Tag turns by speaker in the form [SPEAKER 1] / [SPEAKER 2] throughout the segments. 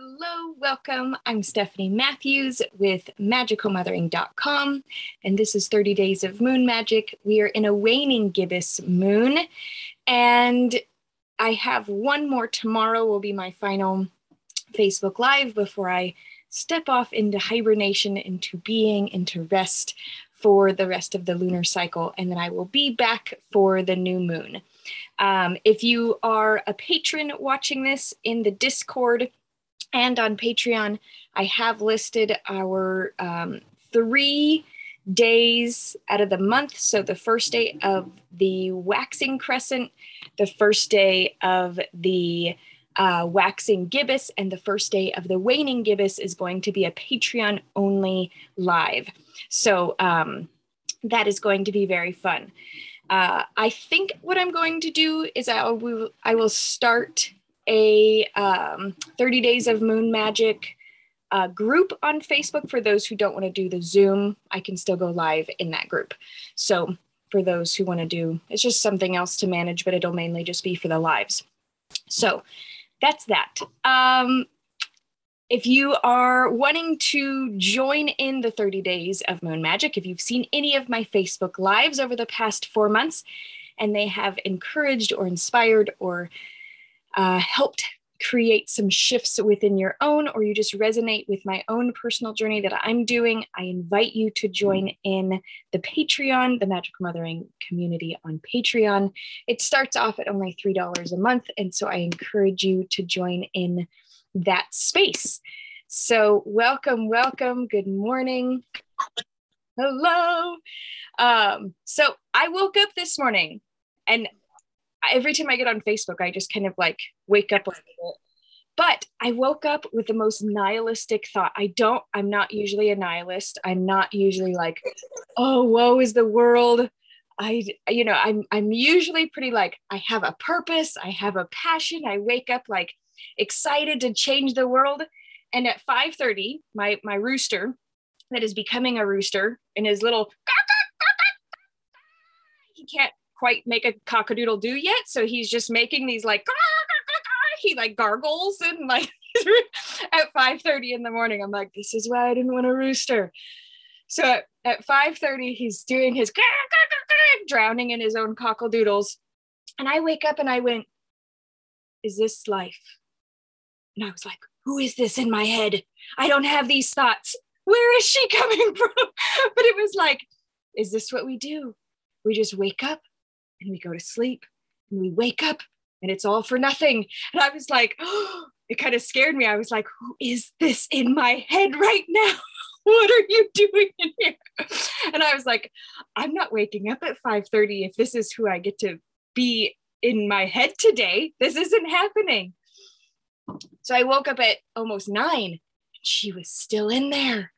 [SPEAKER 1] Hello, welcome. I'm Stephanie Matthews with magicalmothering.com, and this is 30 Days of Moon Magic. We are in a waning gibbous moon, and I have one more tomorrow, will be my final Facebook Live before I step off into hibernation, into being, into rest for the rest of the lunar cycle, and then I will be back for the new moon. Um, if you are a patron watching this in the Discord, and on Patreon, I have listed our um, three days out of the month. So the first day of the waxing crescent, the first day of the uh, waxing gibbous, and the first day of the waning gibbous is going to be a Patreon only live. So um, that is going to be very fun. Uh, I think what I'm going to do is I will, I will start a um, 30 Days of Moon Magic uh, group on Facebook for those who don't want to do the Zoom. I can still go live in that group. So for those who want to do, it's just something else to manage, but it'll mainly just be for the lives. So that's that. Um, if you are wanting to join in the 30 days of moon magic, if you've seen any of my Facebook lives over the past four months and they have encouraged or inspired or uh, helped create some shifts within your own, or you just resonate with my own personal journey that I'm doing, I invite you to join in the Patreon, the Magic Mothering community on Patreon. It starts off at only $3 a month. And so I encourage you to join in that space. So, welcome, welcome. Good morning. Hello. Um, so, I woke up this morning and every time I get on Facebook, I just kind of like wake up a little bit. But I woke up with the most nihilistic thought. I don't, I'm not usually a nihilist. I'm not usually like, oh, woe is the world. I, you know, I'm, I'm usually pretty like, I have a purpose, I have a passion. I wake up like excited to change the world. And at 5:30, my my rooster that is becoming a rooster in his little he can't quite make a cockadoodle do yet. So he's just making these like he like gargles and like at 5 30 in the morning. I'm like, this is why I didn't want a rooster. So at, at 5 30, he's doing his drowning in his own cockadoodles. And I wake up and I went, Is this life? And I was like, Who is this in my head? I don't have these thoughts. Where is she coming from? but it was like, Is this what we do? We just wake up and we go to sleep and we wake up and it's all for nothing. And I was like, oh, it kind of scared me. I was like, who is this in my head right now? what are you doing in here? And I was like, I'm not waking up at 5:30 if this is who I get to be in my head today. This isn't happening. So I woke up at almost nine. and She was still in there.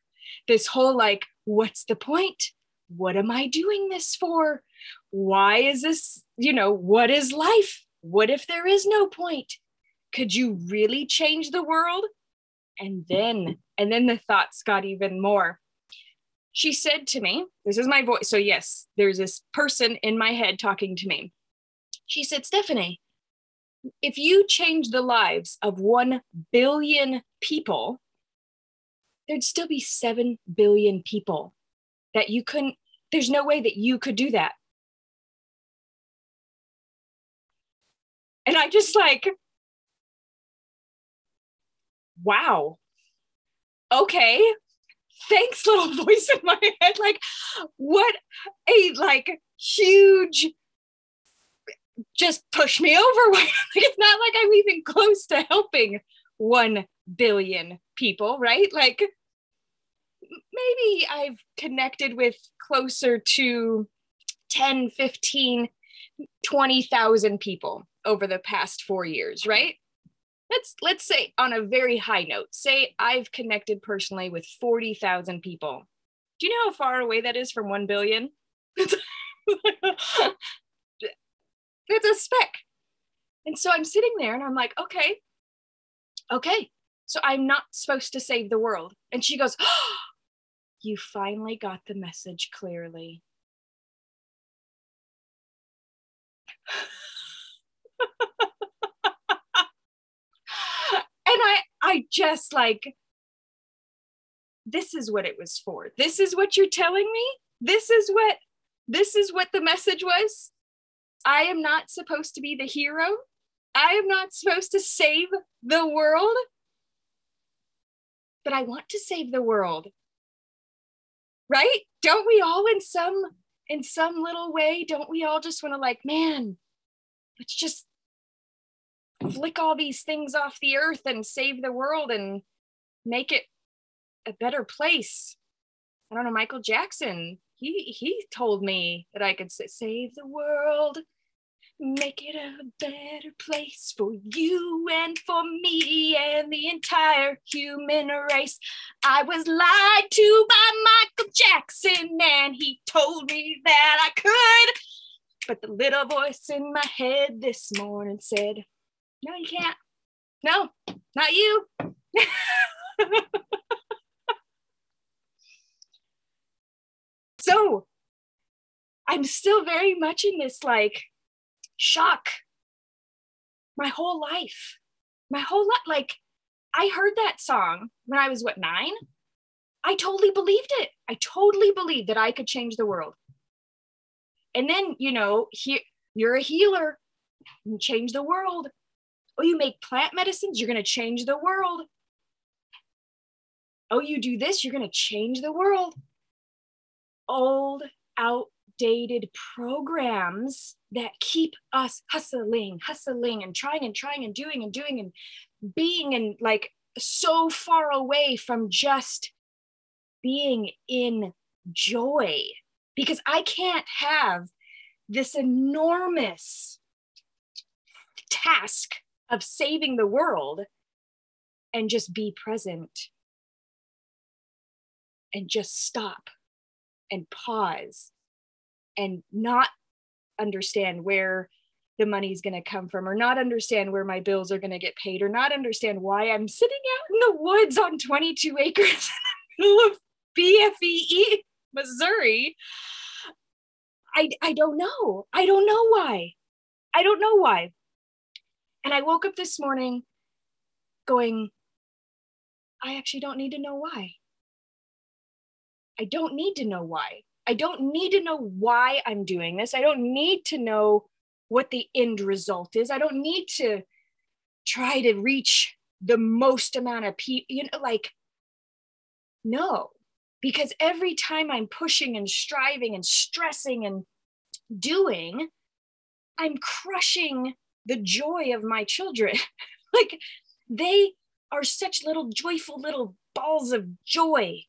[SPEAKER 1] This whole like, what's the point? What am I doing this for? Why is this, you know, what is life? What if there is no point? Could you really change the world? And then, and then the thoughts got even more. She said to me, This is my voice. So, yes, there's this person in my head talking to me. She said, Stephanie, if you change the lives of 1 billion people, there'd still be 7 billion people that you couldn't, there's no way that you could do that. And I just like, wow. Okay. Thanks, little voice in my head. Like, what a like huge just push me over. Like, it's not like I'm even close to helping 1 billion people, right? Like, maybe I've connected with closer to 10, 15, 20,000 people over the past four years, right? Let's let's say on a very high note, say I've connected personally with 40,000 people. Do you know how far away that is from 1 billion? it's a speck. And so I'm sitting there and I'm like, okay, okay. So I'm not supposed to save the world. And she goes, oh, you finally got the message clearly. I I I just like, this is what it was for. This is what you're telling me. This is what, this is what the message was. I am not supposed to be the hero. I am not supposed to save the world. But I want to save the world. Right? Don't we all in some in some little way, don't we all just want to like, man, let's just flick all these things off the earth and save the world and make it a better place. I don't know, Michael Jackson, he he told me that I could save the world, make it a better place for you and for me and the entire human race. I was lied to by Michael Jackson and he told me that I could. But the little voice in my head this morning said, No, you can't. No, not you. so I'm still very much in this like shock my whole life. My whole life. Like, I heard that song when I was, what, nine? I totally believed it. I totally believed that I could change the world. And then, you know, he, you're a healer, you change the world. Oh, you make plant medicines, you're going to change the world. Oh, you do this, you're going to change the world. Old, outdated programs that keep us hustling, hustling, and trying and trying and doing and doing and being and like so far away from just being in joy because I can't have this enormous task of saving the world and just be present and just stop and pause and not understand where the money's going to come from or not understand where my bills are going to get paid or not understand why I'm sitting out in the woods on 22 acres in the middle of BFE, Missouri. I, I don't know. I don't know why. I don't know why. And I woke up this morning going, I actually don't need to know why. I don't need to know why. I don't need to know why I'm doing this. I don't need to know what the end result is. I don't need to try to reach the most amount of people, you know, like, no, because every time I'm pushing and striving and stressing and doing, I'm crushing the joy of my children. like, they are such little joyful little balls of joy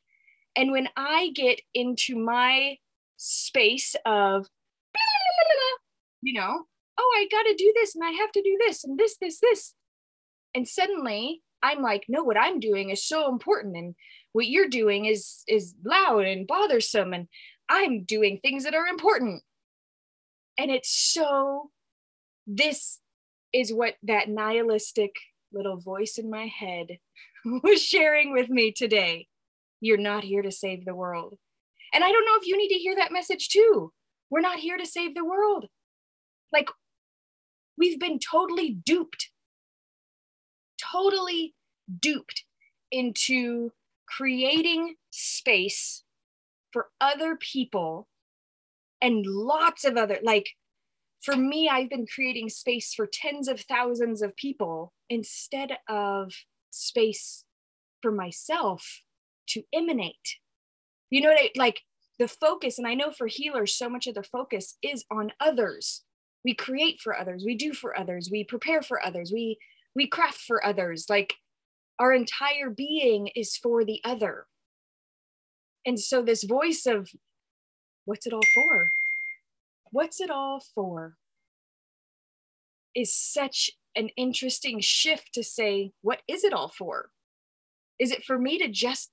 [SPEAKER 1] and when I get into my space of, you know, oh, I got to do this and I have to do this and this, this, this. And suddenly I'm like, no, what I'm doing is so important. And what you're doing is is loud and bothersome. And I'm doing things that are important. And it's so, this is what that nihilistic little voice in my head was sharing with me today. You're not here to save the world. And I don't know if you need to hear that message too. We're not here to save the world. Like, we've been totally duped, totally duped into creating space for other people and lots of other, like, for me, I've been creating space for tens of thousands of people instead of space for myself to emanate. You know, what I like the focus, and I know for healers, so much of the focus is on others. We create for others, we do for others, we prepare for others, we we craft for others. Like our entire being is for the other. And so this voice of what's it all for? What's it all for? Is such an interesting shift to say, what is it all for? Is it for me to just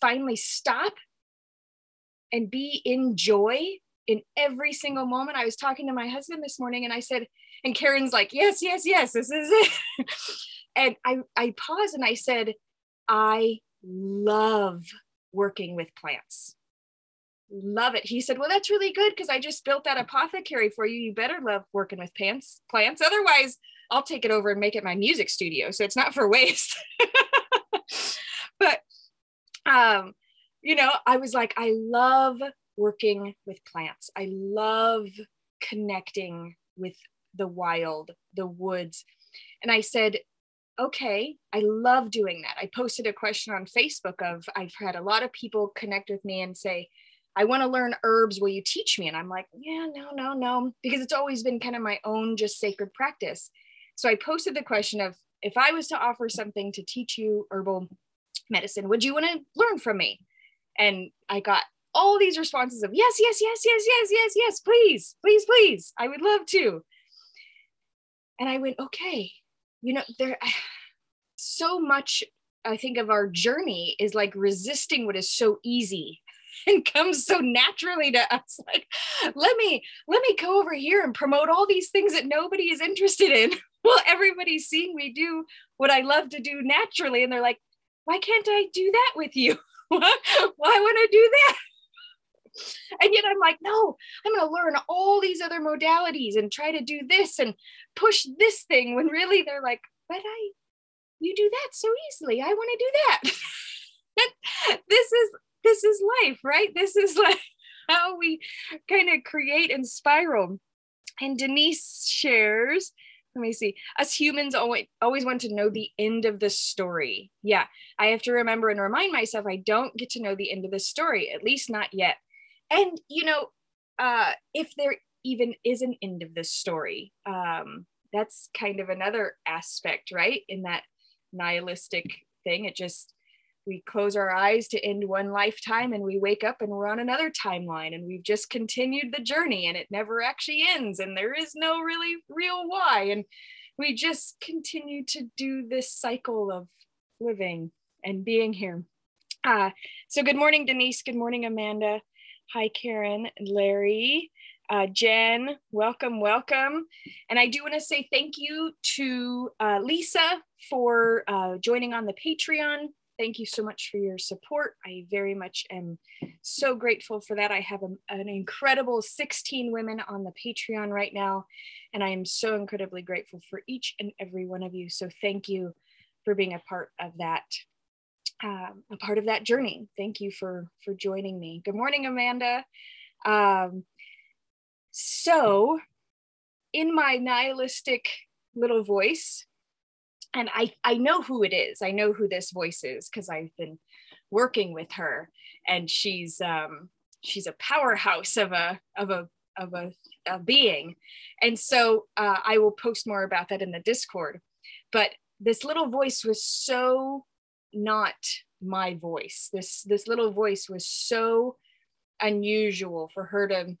[SPEAKER 1] finally stop and be in joy in every single moment. I was talking to my husband this morning and I said, and Karen's like, yes, yes, yes, this is it. and I, I paused and I said, I love working with plants. Love it. He said, Well, that's really good because I just built that apothecary for you. You better love working with plants. Plants. Otherwise, I'll take it over and make it my music studio. So it's not for waste. but um, you know, I was like, I love working with plants. I love connecting with the wild, the woods. And I said, okay, I love doing that. I posted a question on Facebook of I've had a lot of people connect with me and say, I want to learn herbs. Will you teach me? And I'm like, yeah, no, no, no, because it's always been kind of my own just sacred practice. So I posted the question of if I was to offer something to teach you herbal medicine, would you want to learn from me? And I got all these responses of yes, yes, yes, yes, yes, yes, yes, please, please, please. I would love to. And I went, okay, you know, there so much I think of our journey is like resisting what is so easy and comes so naturally to us like let me let me go over here and promote all these things that nobody is interested in. Well everybody's seeing me do what i love to do naturally and they're like why can't i do that with you? Why, would i do that? And yet i'm like no i'm going to learn all these other modalities and try to do this and push this thing when really they're like but i you do that so easily. I want to do that. This is this is life right? This is like how we kind of create and spiral. And denise shares let me see us humans always always want to know the end of the story. Yeah i have to remember and remind myself i don't get to know the end of the story at least not yet. And you know uh if there even is an end of the story um that's kind of another aspect right? In that nihilistic thing it just we close our eyes to end one lifetime and we wake up and we're on another timeline and we've just continued the journey and it never actually ends and there is no really real why. And we just continue to do this cycle of living and being here. Uh, so good morning denise. Good morning amanda. Hi karen larry. Uh, Jen, welcome, welcome. And I do want to say thank you to uh, Lisa for uh, joining on the Patreon thank you so much for your support. I very much am so grateful for that. I have a, an incredible 16 women on the Patreon right now, and I am so incredibly grateful for each and every one of you. So thank you for being a part of that. Um, a part of that journey. Thank you for for joining me. Good morning, Amanda. Um, so, in my nihilistic little voice, and I, I know who it is. I know who this voice is because I've been working with her, and she's um, she's a powerhouse of a of a of a, a being, and so uh, I will post more about that in the Discord. But this little voice was so not my voice. This this little voice was so unusual for her to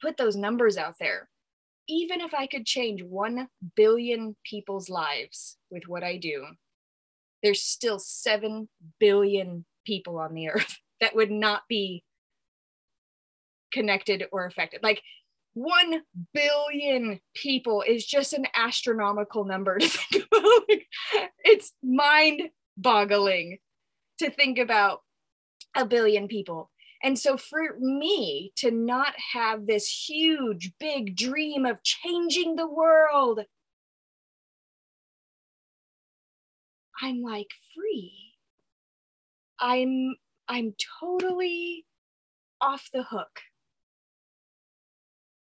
[SPEAKER 1] put those numbers out there even if I could change 1 billion people's lives with what I do, there's still 7 billion people on the earth that would not be connected or affected. Like 1 billion people is just an astronomical number to think about. it's mind boggling to think about a billion people. And so for me to not have this huge, big dream of changing the world, I'm like free. I'm I'm totally off the hook.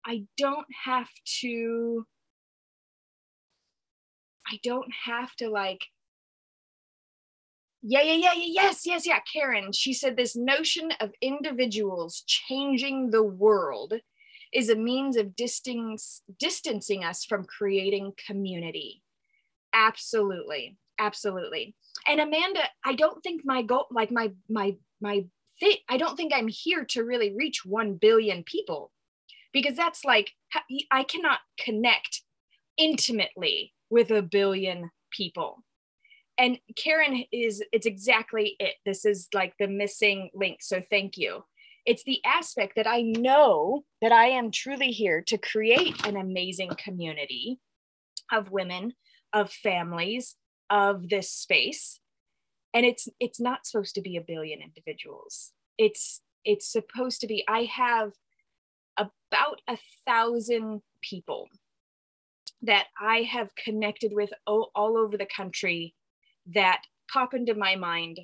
[SPEAKER 1] I don't have to I don't have to like yeah, yeah, yeah, yeah, yes, yes, yeah. Karen, she said this notion of individuals changing the world is a means of distance, distancing us from creating community. Absolutely, absolutely. And Amanda, I don't think my goal, like my my my fit, I don't think I'm here to really reach one billion people, because that's like I cannot connect intimately with a billion people and Karen is it's exactly it. This is like the missing link. So thank you. It's the aspect that I know that I am truly here to create an amazing community of women, of families, of this space. And it's it's not supposed to be a billion individuals. It's it's supposed to be I have about a thousand people that I have connected with all, all over the country that pop into my mind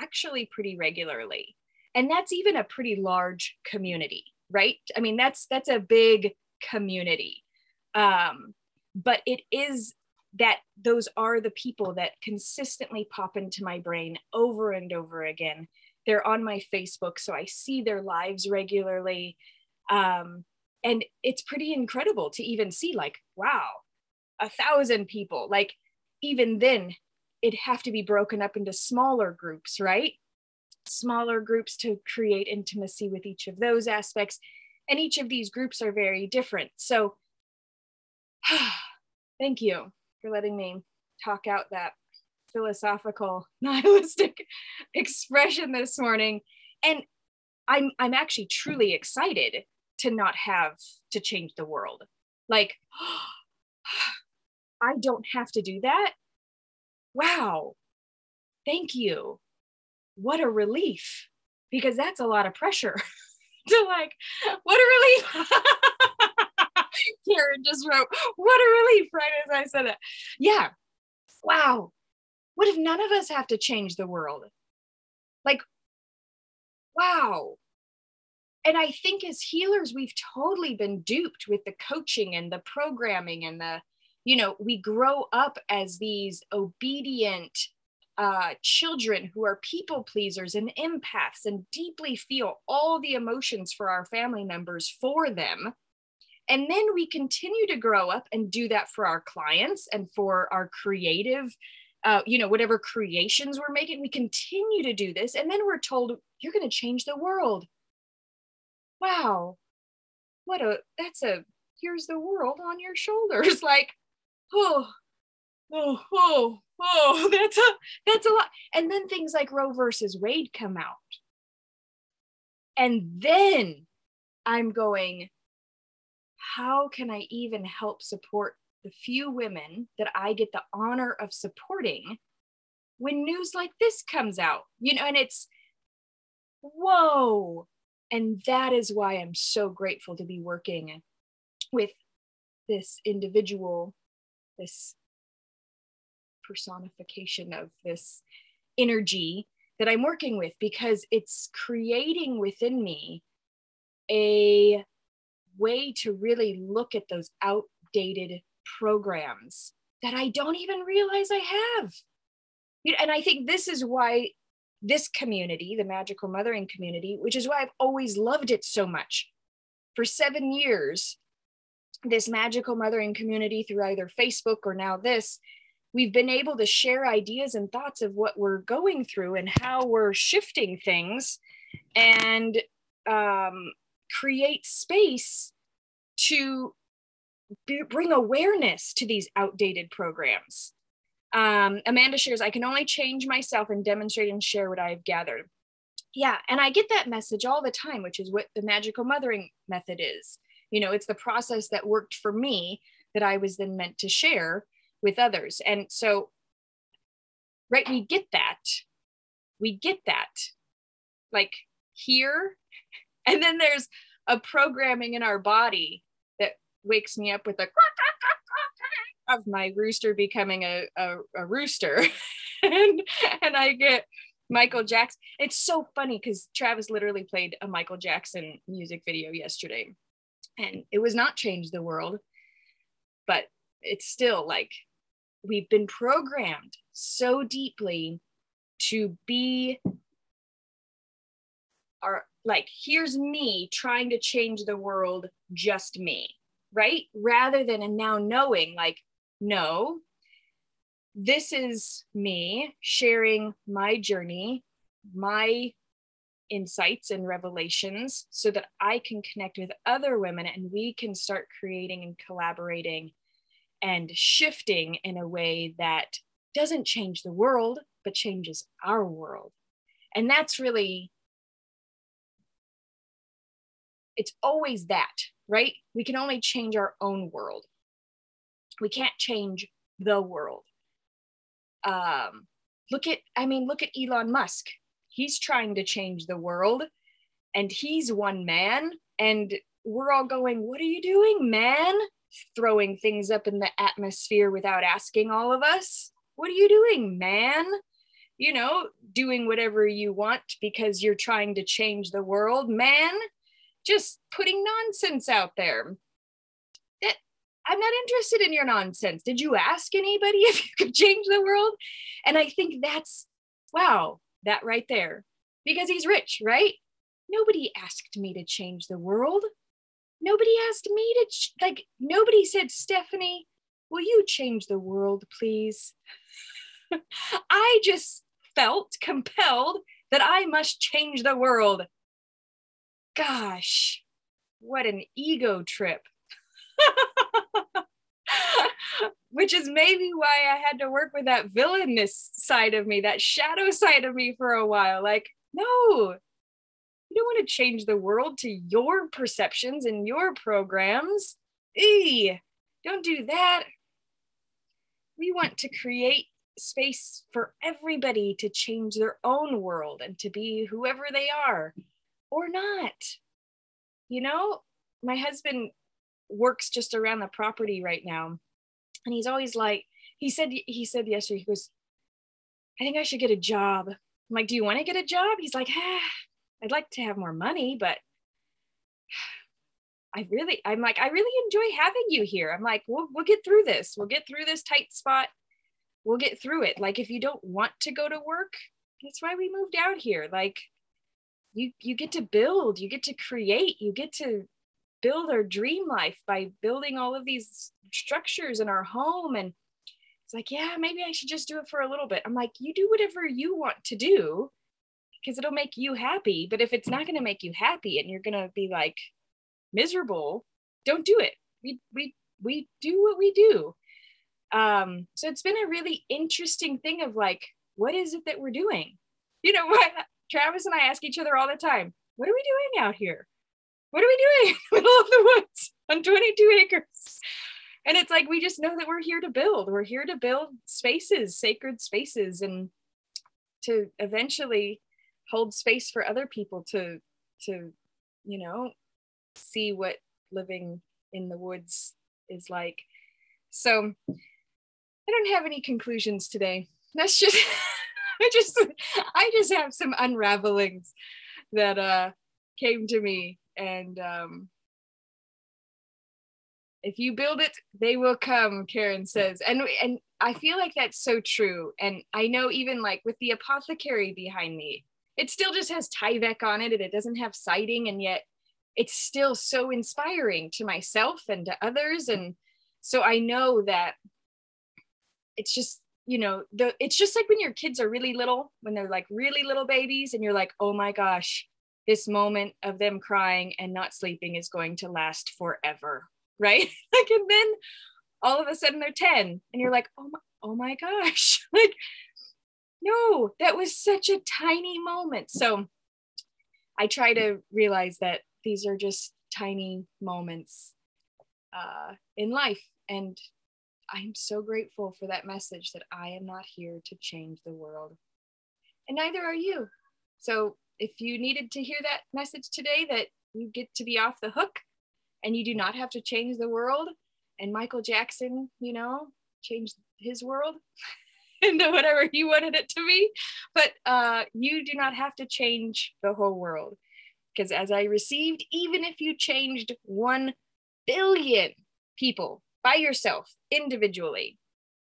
[SPEAKER 1] actually pretty regularly. And that's even a pretty large community, right? I mean, that's that's a big community. Um, but it is that those are the people that consistently pop into my brain over and over again. They're on my Facebook, so I see their lives regularly. Um, and it's pretty incredible to even see, like, wow, a thousand people. Like, even then, it'd have to be broken up into smaller groups, right? Smaller groups to create intimacy with each of those aspects. And each of these groups are very different. So, thank you for letting me talk out that philosophical nihilistic expression this morning and i'm i'm actually truly excited to not have to change the world like i don't have to do that wow thank you what a relief because that's a lot of pressure to like what a relief Karen just wrote, What a relief, right as I said it. Yeah. Wow. What if none of us have to change the world? Like, wow. And I think as healers, we've totally been duped with the coaching and the programming and the, you know, we grow up as these obedient uh, children who are people pleasers and empaths and deeply feel all the emotions for our family members for them and then we continue to grow up and do that for our clients and for our creative, uh, you know, whatever creations we're making. We continue to do this. And then we're told, you're going to change the world. Wow. What a, that's a, here's the world on your shoulders. Like, oh, oh, oh, oh, that's a, that's a lot. And then things like Roe versus Wade come out. And then I'm going, how can I even help support the few women that I get the honor of supporting when news like this comes out? You know, and it's whoa. And that is why I'm so grateful to be working with this individual, this personification of this energy that I'm working with because it's creating within me a way to really look at those outdated programs that I don't even realize I have. And I think this is why this community, the magical mothering community, which is why I've always loved it so much. For seven years, this magical mothering community through either Facebook or now this, we've been able to share ideas and thoughts of what we're going through and how we're shifting things and um, create space to b- bring awareness to these outdated programs. Um, Amanda shares, I can only change myself and demonstrate and share what I have gathered. Yeah, and I get that message all the time, which is what the magical mothering method is. You know, it's the process that worked for me that I was then meant to share with others. And so, right, we get that. We get that. Like here, and then there's a programming in our body that wakes me up with a of my rooster becoming a, a, a rooster and and i get michael jackson it's so funny because travis literally played a michael jackson music video yesterday and it was not change the world but it's still like we've been programmed so deeply to be our like here's me trying to change the world just me right? Rather than and now knowing like no this is me sharing my journey my insights and revelations so that i can connect with other women and we can start creating and collaborating and shifting in a way that doesn't change the world but changes our world and that's really it's always that, right? We can only change our own world. We can't change the world. Um, look at, I mean, look at Elon Musk. He's trying to change the world and he's one man. And we're all going, What are you doing, man? Throwing things up in the atmosphere without asking all of us. What are you doing, man? you know, doing whatever you want because you're trying to change the world, man. Just putting nonsense out there. That I'm not interested in your nonsense. Did you ask anybody if you could change the world? And I think that's wow, that right there. Because he's rich, right? Nobody asked me to change the world. Nobody asked me to, ch- like, nobody said, Stephanie, will you change the world, please? I just felt compelled that I must change the world. Gosh, what an ego trip. Which is maybe why I had to work with that villainous side of me, that shadow side of me for a while. Like, no, you don't want to change the world to your perceptions and your programs. Eee, don't do that. We want to create space for everybody to change their own world and to be whoever they are or not. You know, my husband works just around the property right now. And he's always like, he said, he said yesterday, he goes, I think I should get a job. I'm like, do you want to get a job? He's like, ah, I'd like to have more money, but I really, I'm like, I really enjoy having you here. I'm like, we'll, we'll get through this. We'll get through this tight spot we'll get through it. Like if you don't want to go to work, that's why we moved out here. Like you you get to build, you get to create, you get to build our dream life by building all of these structures in our home and it's like, yeah, maybe I should just do it for a little bit. I'm like, you do whatever you want to do because it'll make you happy. But if it's not going to make you happy and you're going to be like miserable, don't do it. We we we do what we do um so it's been a really interesting thing of like what is it that we're doing you know what travis and i ask each other all the time what are we doing out here what are we doing in the middle of the woods on 22 acres and it's like we just know that we're here to build we're here to build spaces sacred spaces and to eventually hold space for other people to to you know see what living in the woods is like so I don't have any conclusions today. That's just I just I just have some unravelings that uh came to me and um if you build it they will come karen says. And and i feel like that's so true. And i know even like with the apothecary behind me it still just has tyvek on it and it doesn't have siding and yet it's still so inspiring to myself and to others. And so i know that it's just you know the it's just like when your kids are really little when they're like really little babies and you're like oh my gosh this moment of them crying and not sleeping is going to last forever right like and then all of a sudden they're 10 and you're like oh my, oh my gosh like no that was such a tiny moment so i try to realize that these are just tiny moments uh, in life and I'm so grateful for that message that I am not here to change the world. And neither are you. So if you needed to hear that message today, that you get to be off the hook and you do not have to change the world, and Michael Jackson, you know, changed his world into whatever he wanted it to be. But uh, you do not have to change the whole world. Because as I received, even if you changed 1 billion people by yourself individually,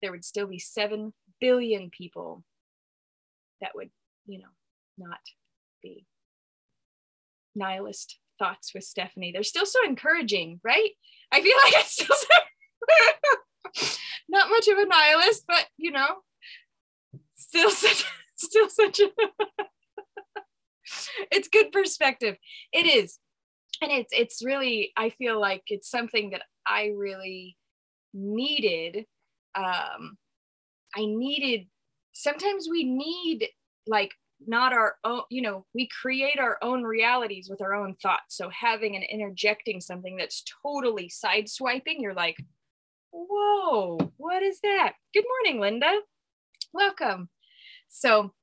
[SPEAKER 1] there would still be 7 billion people that would, you know, not be nihilist thoughts with Stephanie. They're still so encouraging, right? I feel like it's still so not much of a nihilist, but you know, still such still such a it's good perspective. It is. And it's it's really I feel like it's something that I really needed um i needed sometimes we need like not our own you know we create our own realities with our own thoughts so having and interjecting something that's totally sideswiping you're like whoa what is that good morning linda welcome so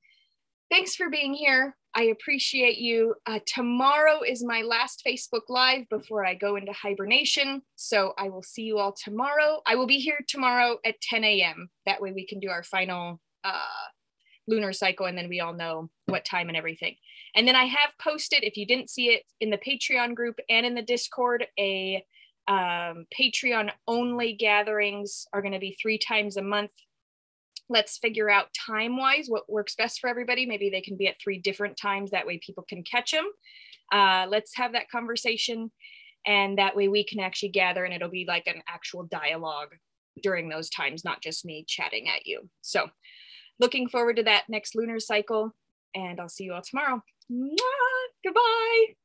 [SPEAKER 1] thanks for being here I appreciate you. Uh, tomorrow is my last Facebook Live before I go into hibernation. So I will see you all tomorrow. I will be here tomorrow at 10 a.m. That way we can do our final uh, lunar cycle and then we all know what time and everything. And then I have posted, if you didn't see it in the Patreon group and in the Discord, a um, Patreon only gatherings are going to be three times a month. Let's figure out time wise what works best for everybody. Maybe they can be at three different times. That way people can catch them. Uh, let's have that conversation. And that way we can actually gather and it'll be like an actual dialogue during those times, not just me chatting at you. So, looking forward to that next lunar cycle. And I'll see you all tomorrow. Mwah! Goodbye.